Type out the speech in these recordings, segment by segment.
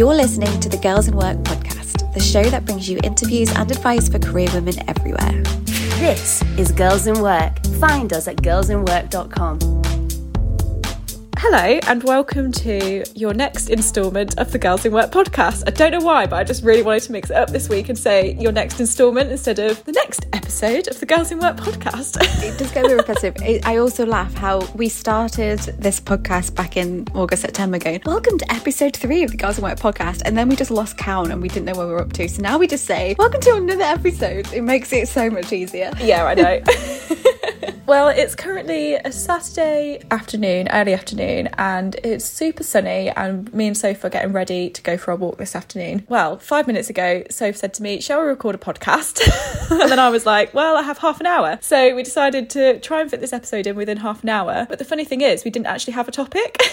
You're listening to the Girls in Work podcast, the show that brings you interviews and advice for career women everywhere. This is Girls in Work. Find us at girlsinwork.com. Hello, and welcome to your next instalment of the Girls in Work podcast. I don't know why, but I just really wanted to mix it up this week and say your next instalment instead of the next episode of the Girls in Work podcast. it does get a bit repetitive. I also laugh how we started this podcast back in August, September, going, Welcome to episode three of the Girls in Work podcast. And then we just lost count and we didn't know where we were up to. So now we just say, Welcome to another episode. It makes it so much easier. Yeah, I know. well, it's currently a Saturday afternoon, early afternoon, and it's super sunny. And me and Soph are getting ready to go for a walk this afternoon. Well, five minutes ago, Soph said to me, Shall we record a podcast? and then I was like, Well, I have half an hour. So we decided to try and fit this episode in within half an hour. But the funny thing is, we didn't actually have a topic.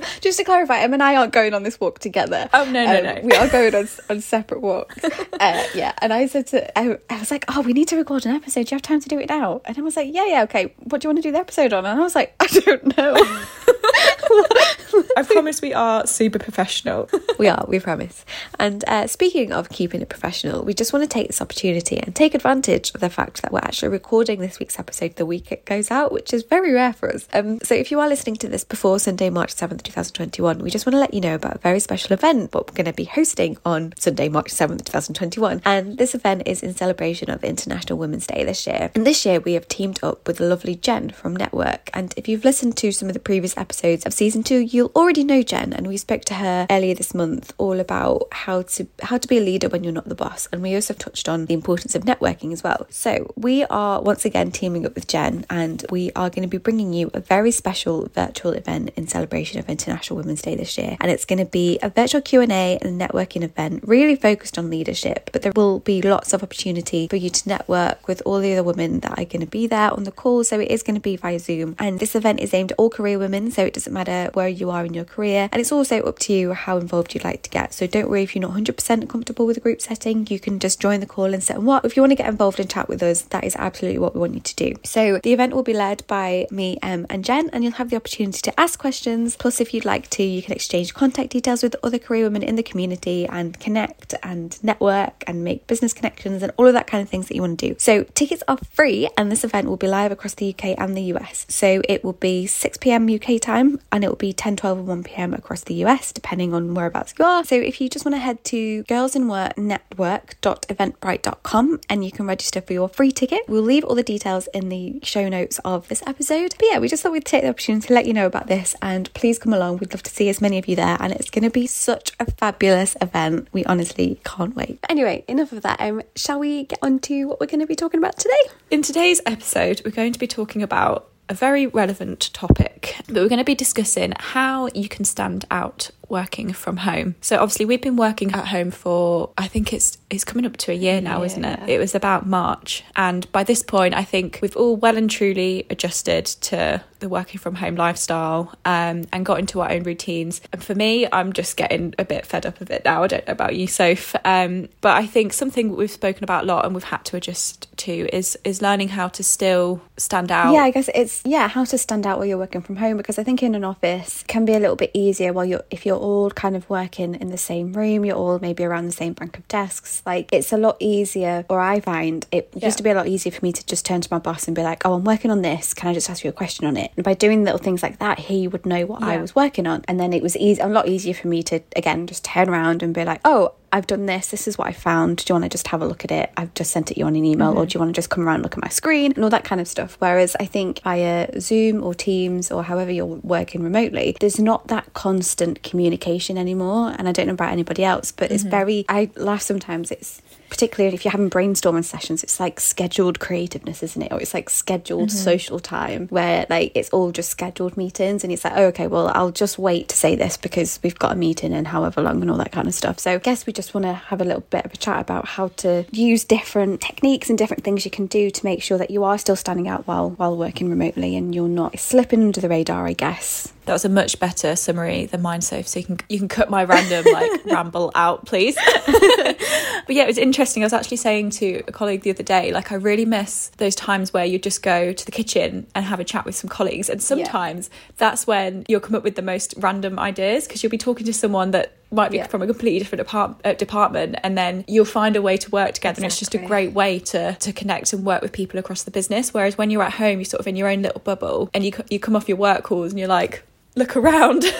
Just to clarify, Em and I aren't going on this walk together. Oh, no, no, um, no. We are going on, on separate walks. uh, yeah. And I said to, I, I was like, Oh, we need to record an episode. Do you have time to do it now? And I was like, Yeah, yeah, okay. What do you want to do the episode on? And I was like, I don't know. I promise we are super professional. we are, we promise. And uh, speaking of keeping it professional, we just want to take this opportunity and take advantage of the fact that we're actually recording this week's episode the week it goes out, which is very rare for us. Um, so if you are listening to this before Sunday, March 7th, 2021, we just want to let you know about a very special event what we're going to be hosting on Sunday, March 7th, 2021. And this event is in celebration of International Women's Day this year. And this year we have teamed up with the lovely Jen from Network. And if you've listened to some of the previous episodes of season two, you'll already know Jen. And we spoke to her earlier this month all about how to how to be a leader when you're not the boss. And we also touched on the importance of networking as well. So we are once again teaming up with Jen, and we are going to be bringing you a very special virtual event in celebration of International Women's Day this year. And it's going to be a virtual Q and A and networking event, really focused on leadership. But there will be lots of opportunity for you to network with all the other women that are going to be there on the call. So it is going to be via Zoom, and this event is aimed at all career women. So it doesn't matter where you are in your career, and it's also up to you how involved you'd like to get. So don't worry if you're not 100% comfortable with a group setting, you can just join the call and set and what. If you want to get involved and chat with us, that is absolutely what we want you to do. So the event will be led by me, Em, and Jen, and you'll have the opportunity to ask questions. Plus, if you'd like to, you can exchange contact details with other career women in the community and connect and network and make business connections and all of that kind of things that you want to do. So tickets are free, and this event will be live across the UK and the US. So it will be 6 p.m. UK time, and it will be 10, 12, and 1 p.m. across the US, depending on whereabouts you are. So if you just want to head to girlsinworknetwork.eventbrite.com and you can register for your free ticket. We'll leave all the details in the show notes of this episode. But yeah, we just thought we'd take the opportunity to let you know about this and please come along. We'd love to see as many of you there and it's going to be such a fabulous event. We honestly can't wait. Anyway, enough of that. Um, shall we get on to what we're going to be talking about today? In today's episode, we're going to be talking about a very relevant topic, but we're going to be discussing how you can stand out working from home. So obviously we've been working at home for I think it's it's coming up to a year now, yeah. isn't it? It was about March and by this point I think we've all well and truly adjusted to the working from home lifestyle um, and got into our own routines. And for me, I'm just getting a bit fed up of it now. I don't know about you, Soph. Um, but I think something we've spoken about a lot and we've had to adjust to is is learning how to still stand out. Yeah, I guess it's yeah, how to stand out while you're working from home because I think in an office can be a little bit easier while you're if you're all kind of working in the same room, you're all maybe around the same bank of desks. Like it's a lot easier, or I find it yeah. used to be a lot easier for me to just turn to my boss and be like, "Oh, I'm working on this. Can I just ask you a question on it?" And by doing little things like that, he would know what yeah. I was working on, and then it was easy, a lot easier for me to again just turn around and be like, "Oh, I've done this. This is what I found. Do you want to just have a look at it? I've just sent it you on an email, mm-hmm. or do you want to just come around and look at my screen and all that kind of stuff? Whereas I think via Zoom or Teams or however you're working remotely, there's not that constant communication anymore. And I don't know about anybody else, but mm-hmm. it's very, I laugh sometimes. It's particularly if you're having brainstorming sessions, it's like scheduled creativeness, isn't it? Or it's like scheduled mm-hmm. social time where like it's all just scheduled meetings and it's like, oh, okay, well, I'll just wait to say this because we've got a meeting and however long and all that kind of stuff. So I guess we just want to have a little bit of a chat about how to use different techniques and different things you can do to make sure that you are still standing out while while working remotely and you're not slipping under the radar, I guess. That was a much better summary than mine, Soph. So you can you can cut my random like ramble out, please. but yeah, it was interesting. I was actually saying to a colleague the other day, like I really miss those times where you just go to the kitchen and have a chat with some colleagues, and sometimes yeah. that's when you'll come up with the most random ideas because you'll be talking to someone that might be Yeah. from a completely different depart- uh, department, and then you'll find a way to work together, and it's just a great way to to connect and work with people across the business. Whereas when you're at home, you're sort of in your own little bubble, and you you come off your work calls, and you're like, look around.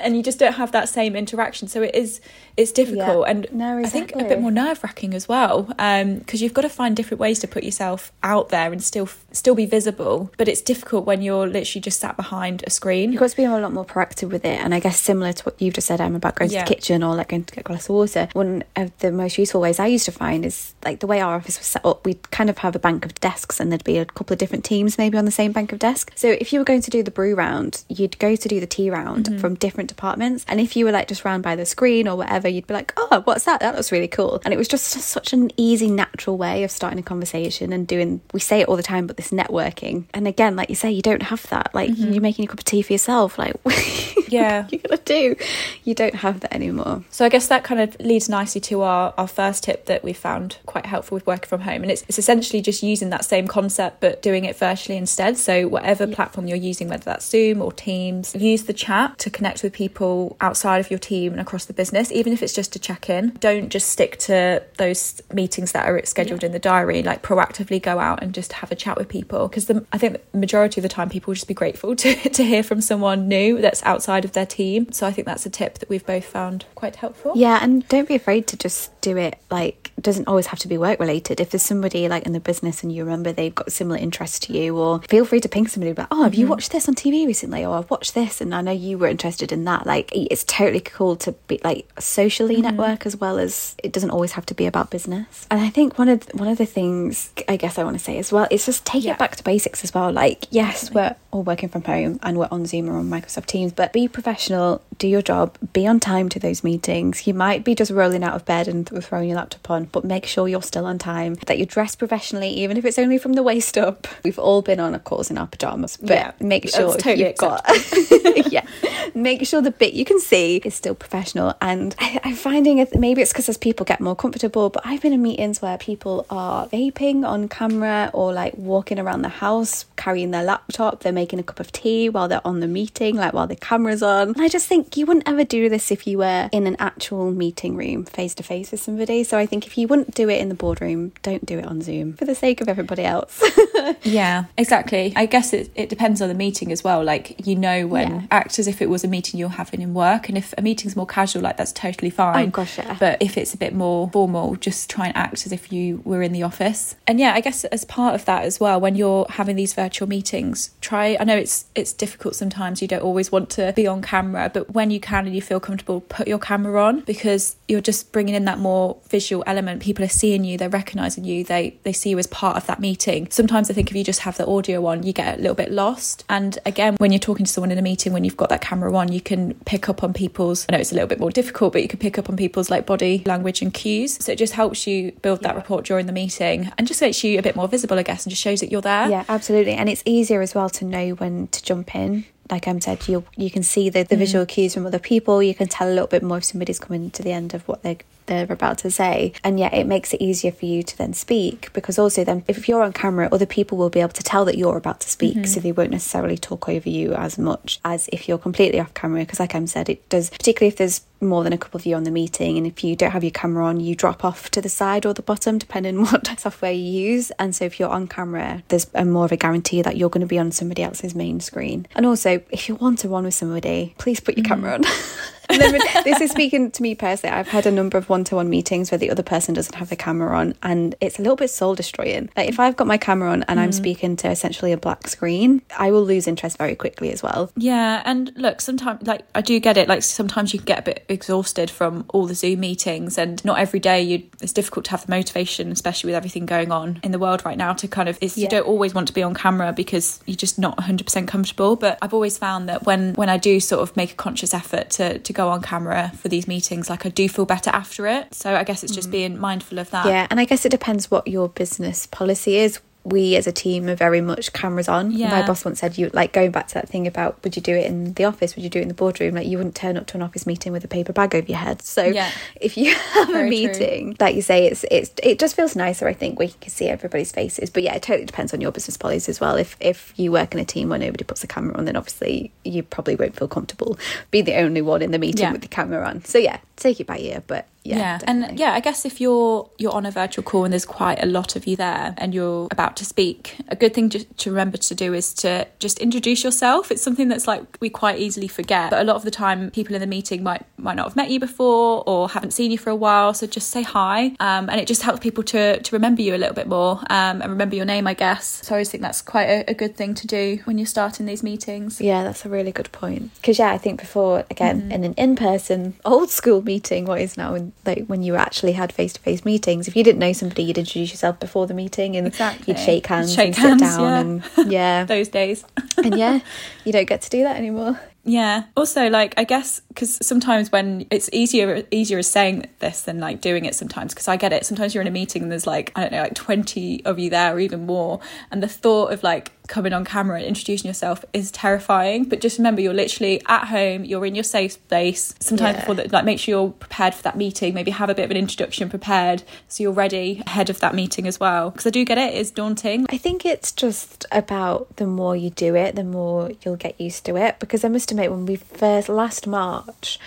And you just don't have that same interaction, so it is it's difficult, Yeah. and No, I think a bit more nerve wracking as well, because you've got to find different ways to put yourself out there and still still be visible. But it's difficult when you're literally just sat behind a screen. You've got to be a lot more proactive with it. And I guess similar to what you've just said, i'm about going Yeah. to the kitchen or like going to get a glass of water. One of the most useful ways I used to find is like the way our office was set up, we'd kind of have a bank of desks and there'd be a couple of different teams maybe on the same bank of desk. So if you were going to do the brew round, you'd go to do the tea round Mm-hmm. from different departments. And if you were like just round by the screen or whatever, you'd be like, oh, what's that? That looks really cool. And it was just such an easy, natural way of starting a conversation and doing, we say it all the time, but this networking. And again, like you say, you don't have that. Like you're making a cup of tea for yourself. Like, Mm-hmm. Yeah. you're gonna do. You don't have that anymore. So I guess that kind of leads nicely to our, our first tip that we found quite helpful with working from home. And it's, it's essentially just using that same concept but doing it virtually instead. So whatever platform you're using, whether that's Zoom or Teams, use the chat to connect with people outside of your team and across the business, even if it's just to check in. Don't just stick to those meetings that are scheduled in the diary. Like proactively go out and just have a chat with people. Because I think the majority of the time people will just be grateful to, to hear from someone new that's outside of their team. So I think that's a tip that we've both found quite helpful. Yeah, and don't be afraid to just do it. Like, it doesn't always have to be work related. If there's somebody like in the business and you remember they've got similar interests to you, or feel free to ping somebody like, "Oh, have you mm-hmm. watched this on TV recently?" Or "I've watched this, and I know you were interested in that." Like, it's totally cool to be like socially mm-hmm. network as well as it doesn't always have to be about business. And I think one of one of the things I guess I want to say as well is just take Yeah. it back to basics as well. Like, yes, we're all working from home and we're on Zoom or on Microsoft Teams, but be professional, do your job, be on time to those meetings. You might be just rolling out of bed and th- throwing your laptop on, but make sure you're still on time, that you're dressed professionally, even if it's only from the waist up. We've all been on a course in our pajamas, but Yeah, make sure totally you've got yeah, make sure the bit you can see is still professional. And I, I'm finding it maybe it's because as people get more comfortable, but I've been in meetings where people are vaping on camera or like walking around the house carrying their laptop. They're making a cup of tea while they're on the meeting, like while the camera's on. And I just think you wouldn't ever do this if you were in an actual meeting room face to face with somebody. So I think if you wouldn't do it in the boardroom, don't do it on Zoom for the sake of everybody else. Yeah, exactly. I guess it, it depends on the meeting as well. Like, you know, when Yeah. act as if it was a meeting you're having in work. And if a meeting's more casual, like, that's totally oh, fine. Oh, gosh, yeah. But if it's a bit more formal, just try and act as if you were in the office. And yeah, I guess as part of that as well, when you're having these virtual meetings, try, I know it's, it's difficult sometimes. You don't always want to be on camera, but when you can and you feel comfortable, put your camera on because you're just bringing in that more visual element. People are seeing you, they're recognizing you, they, they see you as part of that meeting. Sometimes I think if you just have the audio on, you get a little bit lost. And again, when you're talking to someone in a meeting, when you've got that camera on, you can pick up on people's, I know it's a little bit more difficult, but you can pick up on people's like body language and cues. So it just helps you build that rapport during the meeting and just makes you a bit more visible, I guess, and just shows that you're there. Yeah, absolutely. And it's easier as well to know when to jump in. Like Em said, you you can see the, the mm. visual cues from other people. You can tell a little bit more if somebody's coming to the end of what they they're about to say. And yet it makes it easier for you to then speak because also then if you're on camera, other people will be able to tell that you're about to speak, mm-hmm. so they won't necessarily talk over you as much as if you're completely off camera. Because like Em said, it does particularly if there's more than a couple of you on the meeting and if you don't have your camera on you drop off to the side or the bottom depending on what software you use. And so if you're on camera there's a more of a guarantee that you're going to be on somebody else's main screen. And also if you want to one with somebody please put your mm-hmm. camera on. And then with- this is speaking to me personally. I've had a number of one-to-one meetings where the other person doesn't have the camera on, and it's a little bit soul destroying. Like if I've got my camera on and I'm mm-hmm. speaking to essentially a black screen, I will lose interest very quickly as well. Yeah, and look, sometimes like I do get it. Like sometimes you can get a bit exhausted from all the Zoom meetings, and not every day you. It's difficult to have the motivation, especially with everything going on in the world right now. To kind of, it's, you don't always want to be on camera because you're just not 100 percent comfortable. But I've always found that when when I do sort of make a conscious effort to to go on camera for these meetings, like I do feel better after it. So I guess it's just mm. being mindful of that. Yeah, and I guess it depends what your business policy is we as a team are very much cameras on. Yeah. My boss once said you like going back to that thing about would you do it in the office, would you do it in the boardroom? Like you wouldn't turn up to an office meeting with a paper bag over your head. So Yeah. if you have Very a true. meeting, like you say, it's it's it just feels nicer, I think, where you can see everybody's faces. But yeah, it totally depends on your business policies as well. If if you work in a team where nobody puts a camera on, then obviously you probably won't feel comfortable being the only one in the meeting Yeah. with the camera on. So yeah, take it by ear. But yeah, yeah, and yeah i guess if you're you're on a virtual call and there's quite a lot of you there and you're about to speak a good thing to, to remember to do is to just introduce yourself it's something that's like we quite easily forget but a lot of the time people in the meeting might might not have met you before or haven't seen you for a while so just say hi um, and it just helps people to to remember you a little bit more um, and remember your name i guess so i always think that's quite a, a good thing to do when you're starting these meetings Yeah, that's a really good point. Because yeah, I think before again Mm-hmm. in an in-person old school meeting, what is now in, like when you actually had face-to-face meetings, if you didn't know somebody, you'd introduce yourself before the meeting and Exactly. you'd shake hands, Shake and sit hands, down, yeah. and yeah, those days and yeah, you don't get to do that anymore. Yeah. Also, like I guess because sometimes when it's easier easier is saying this than like doing it sometimes because I get it. Sometimes you're in a meeting and there's like I don't know like twenty of you there or even more, and the thought of like coming on camera and introducing yourself is terrifying. But just remember, you're literally at home. You're in your safe space. Sometimes Yeah. before that, like make sure you're prepared for that meeting. Maybe have a bit of an introduction prepared so you're ready ahead of that meeting as well. Because I do get it. It's daunting. I think it's just about the more you do it, the more you'll get used to it. Because I must admit, when we first last March,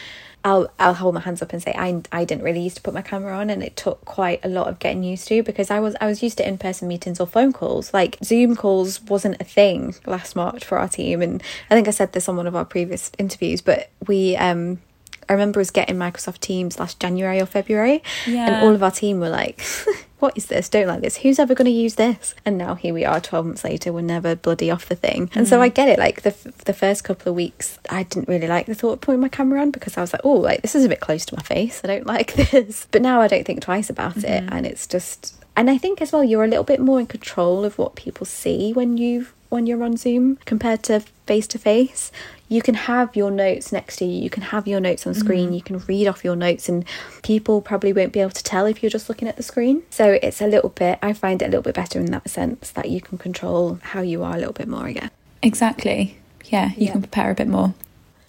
I'll I'll hold my hands up and say I I didn't really used to put my camera on, and it took quite a lot of getting used to because I was I was used to in person meetings or phone calls. Like Zoom calls wasn't a thing last March for our team, and I think I said this on one of our previous interviews, but we um. I remember us getting Microsoft Teams last January or February, and all of our team were like, "What is this? Don't like this. Who's ever going to use this?" And now here we are, twelve months later. We're never bloody off the thing. And so mm. I get it. Like the f- the first couple of weeks, I didn't really like the thought of putting my camera on because I was like, "Oh, like this is a bit close to my face. I don't like this." But now I don't think twice about it, mm-hmm. and it's just. And I think as well, you're a little bit more in control of what people see when you when you're on Zoom compared to face to face. You can have your notes next to you. You can have your notes on screen. Mm-hmm. You can read off your notes, and people probably won't be able to tell if you're just looking at the screen. So it's a little bit. I find it a little bit better in that sense that you can control how you are a little bit more again. Exactly. Yeah, you Yeah. can prepare a bit more.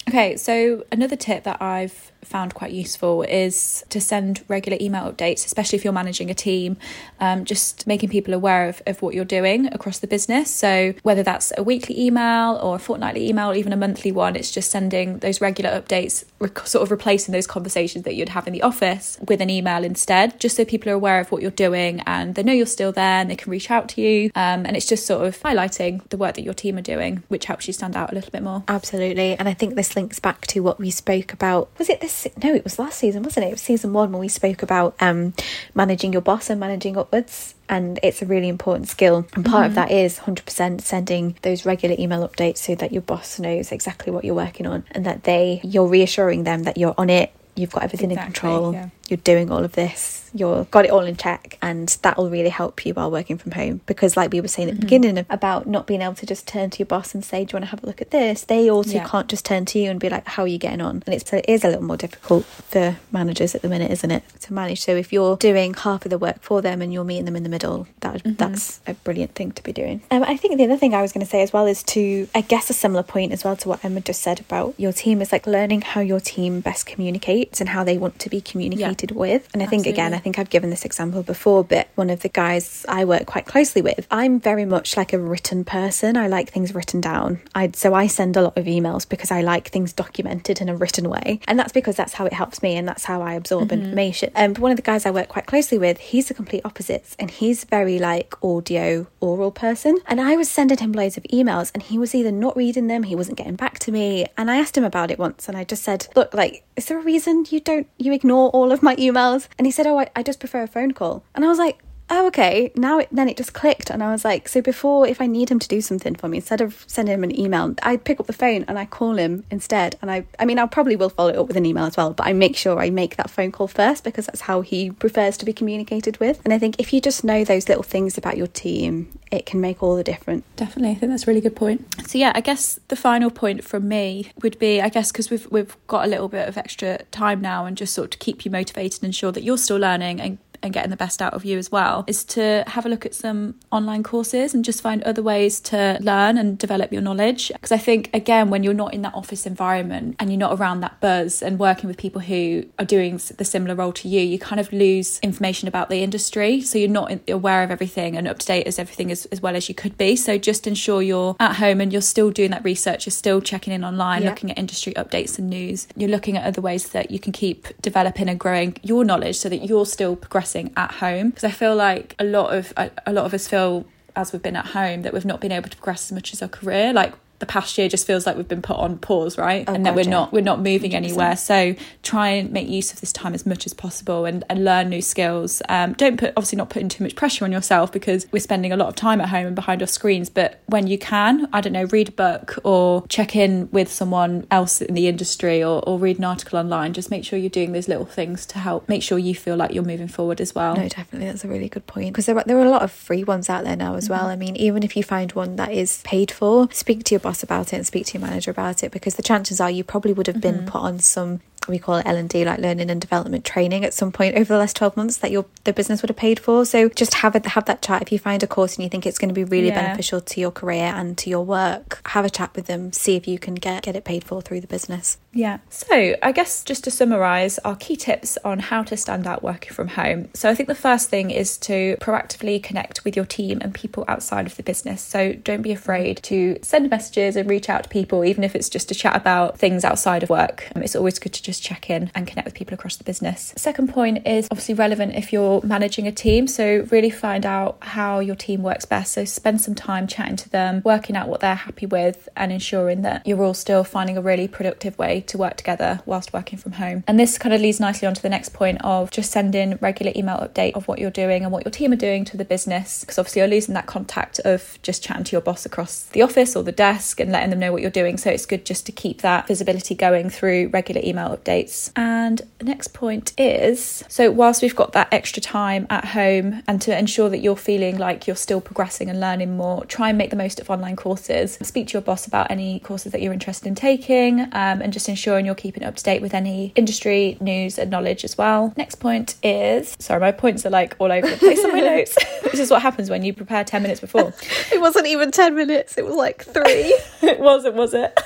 Okay, so another tip that I've found quite useful is to send regular email updates, especially if you're managing a team, um, just making people aware of, of what you're doing across the business. So, whether that's a weekly email or a fortnightly email, or even a monthly one, it's just sending those regular updates, rec- sort of replacing those conversations that you'd have in the office with an email instead, just so people are aware of what you're doing and they know you're still there and they can reach out to you. Um, and it's just sort of highlighting the work that your team are doing, which helps you stand out a little bit more. Absolutely. And I think this links back to what we spoke about. Was it this? No, it was last season, wasn't it? It was season one when we spoke about um, managing your boss and managing upwards. And it's a really important skill. And part of that is 100% sending those regular email updates so that your boss knows exactly what you're working on and that they, you're reassuring them that you're on it. You've got everything Exactly, in control. yeah. You're doing all of this. You're got it all in check, and that will really help you while working from home. Because, like we were saying at the Mm-hmm. beginning about not being able to just turn to your boss and say, "Do you want to have a look at this?" They also Yeah. can't just turn to you and be like, "How are you getting on?" And it's it is a little more difficult for managers at the minute, isn't it, to manage? So if you're doing half of the work for them and you're meeting them in the middle, that Mm-hmm. that's a brilliant thing to be doing. Um, I think the other thing I was going to say as well is to, I guess, a similar point as well to what Emma just said about your team is like learning how your team best communicates and how they want to be communicated with. And I think again, I think I've given this example before, but one of the guys I work quite closely with, I'm very much like a written person. I like things written down. I so I send a lot of emails because I like things documented in a written way, and that's because that's how it helps me and that's how I absorb information. Um, but one of the guys I work quite closely with, he's the complete opposite, and he's very like audio oral person. And I was sending him loads of emails, and he was either not reading them, he wasn't getting back to me, and I asked him about it once, and I just said, look, like, is there a reason you don't you ignore all of my emails? And he said, oh, I, I just prefer a phone call, and I was like. Oh, okay. Now it, then it just clicked, and I was like, so before, if I need him to do something for me, instead of sending him an email, I pick up the phone and I call him instead. And I, I mean, I probably will follow it up with an email as well, but I make sure I make that phone call first because that's how he prefers to be communicated with. And I think if you just know those little things about your team, it can make all the difference. Definitely, I think that's a really good point. So yeah, I guess the final point from me would be, I guess, because we've we've got a little bit of extra time now, and just sort of to keep you motivated and ensure that you're still learning and and getting the best out of you as well is to have a look at some online courses and just find other ways to learn and develop your knowledge. Because I think, again, when you're not in that office environment and you're not around that buzz and working with people who are doing the similar role to you, you kind of lose information about the industry. So you're not aware of everything and up to date as everything as, as well as you could be. So just ensure you're at home and you're still doing that research, you're still checking in online, yeah. looking at industry updates and news. You're looking at other ways that you can keep developing and growing your knowledge so that you're still progressing at home. Because I feel like a lot of a, a lot of us feel as we've been at home that we've not been able to progress as much as our career. Like the past year just feels like we've been put on pause right? Oh, and that we're not we're not moving 100%. anywhere so try and make use of this time as much as possible and, and learn new skills. Um, don't put obviously not putting too much pressure on yourself because we're spending a lot of time at home and behind our screens but when you can i don't know read a book or check in with someone else in the industry or, or read an article online just make sure you're doing those little things to help make sure you feel like you're moving forward as well. No definitely. That's a really good point. Because there, there are a lot of free ones out there now as mm-hmm. well. I mean even if you find one that is paid for speak to your boss about it and speak to your manager about it because the chances are you probably would have been mm-hmm. put on some we call it L&D like learning and development training at some point over the last 12 months that your the business would have paid for so just have a, have that chat if you find a course and you think it's going to be really yeah. beneficial to your career and to your work have a chat with them see if you can get get it paid for through the business yeah so I guess just to summarize our key tips on how to stand out working from home so I think the first thing is to proactively connect with your team and people outside of the business so don't be afraid to send messages and reach out to people even if it's just to chat about things outside of work um, it's always good to just just check in and connect with people across the business. Second point is obviously relevant if you're managing a team. So, really find out how your team works best. So, spend some time chatting to them, working out what they're happy with, and ensuring that you're all still finding a really productive way to work together whilst working from home. And this kind of leads nicely on to the next point of just sending regular email update of what you're doing and what your team are doing to the business. Because obviously, you're losing that contact of just chatting to your boss across the office or the desk and letting them know what you're doing. So, it's good just to keep that visibility going through regular email updates. And the next point is so, whilst we've got that extra time at home and to ensure that you're feeling like you're still progressing and learning more, try and make the most of online courses. Speak to your boss about any courses that you're interested in taking um, and just ensuring you're keeping up to date with any industry news and knowledge as well. Next point is sorry, my points are like all over the place on my notes. this is what happens when you prepare 10 minutes before. it wasn't even 10 minutes, it was like three. it wasn't, was it?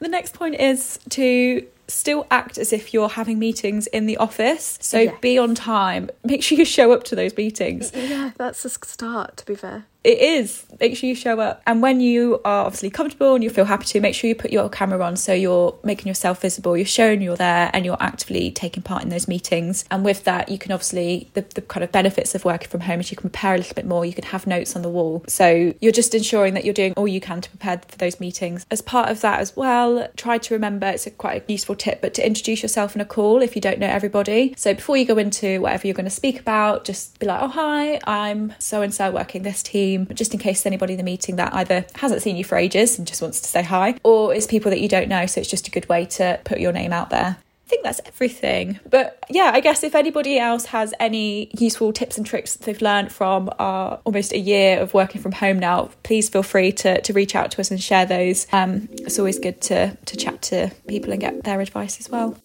The next point is to still act as if you're having meetings in the office. So be on time. Make sure you show up to those meetings. Yeah, that's a start, to be fair it is. Make sure you show up. And when you are obviously comfortable and you feel happy to make sure you put your camera on so you're making yourself visible. You're showing you're there and you're actively taking part in those meetings. And with that you can obviously the, the kind of benefits of working from home is you can prepare a little bit more. You can have notes on the wall. So you're just ensuring that you're doing all you can to prepare for those meetings. As part of that as well try to remember it's a quite a useful tip but to introduce yourself in a call if you don't know everybody. So before you go into whatever you're going to speak about just be like oh hi i'm so and so working this team team, just in case anybody in the meeting that either hasn't seen you for ages and just wants to say hi, or it's people that you don't know. So it's just a good way to put your name out there. I think that's everything. But yeah, I guess if anybody else has any useful tips and tricks that they've learned from our almost a year of working from home now, please feel free to, to reach out to us and share those. Um, it's always good to, to chat to people and get their advice as well.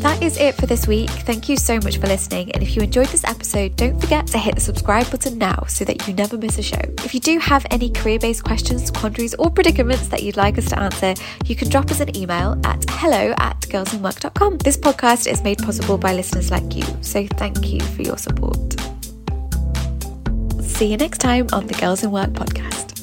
That is it for this week. Thank you so much for listening. And if you enjoyed this episode, don't forget to hit the subscribe button now so that you never miss a show. If you do have any career based questions, quandaries, or predicaments that you'd like us to answer, you can drop us an email at hello at girlsinwork.com. This podcast is made possible by listeners like you, so thank you for your support. See you next time on the Girls in Work podcast.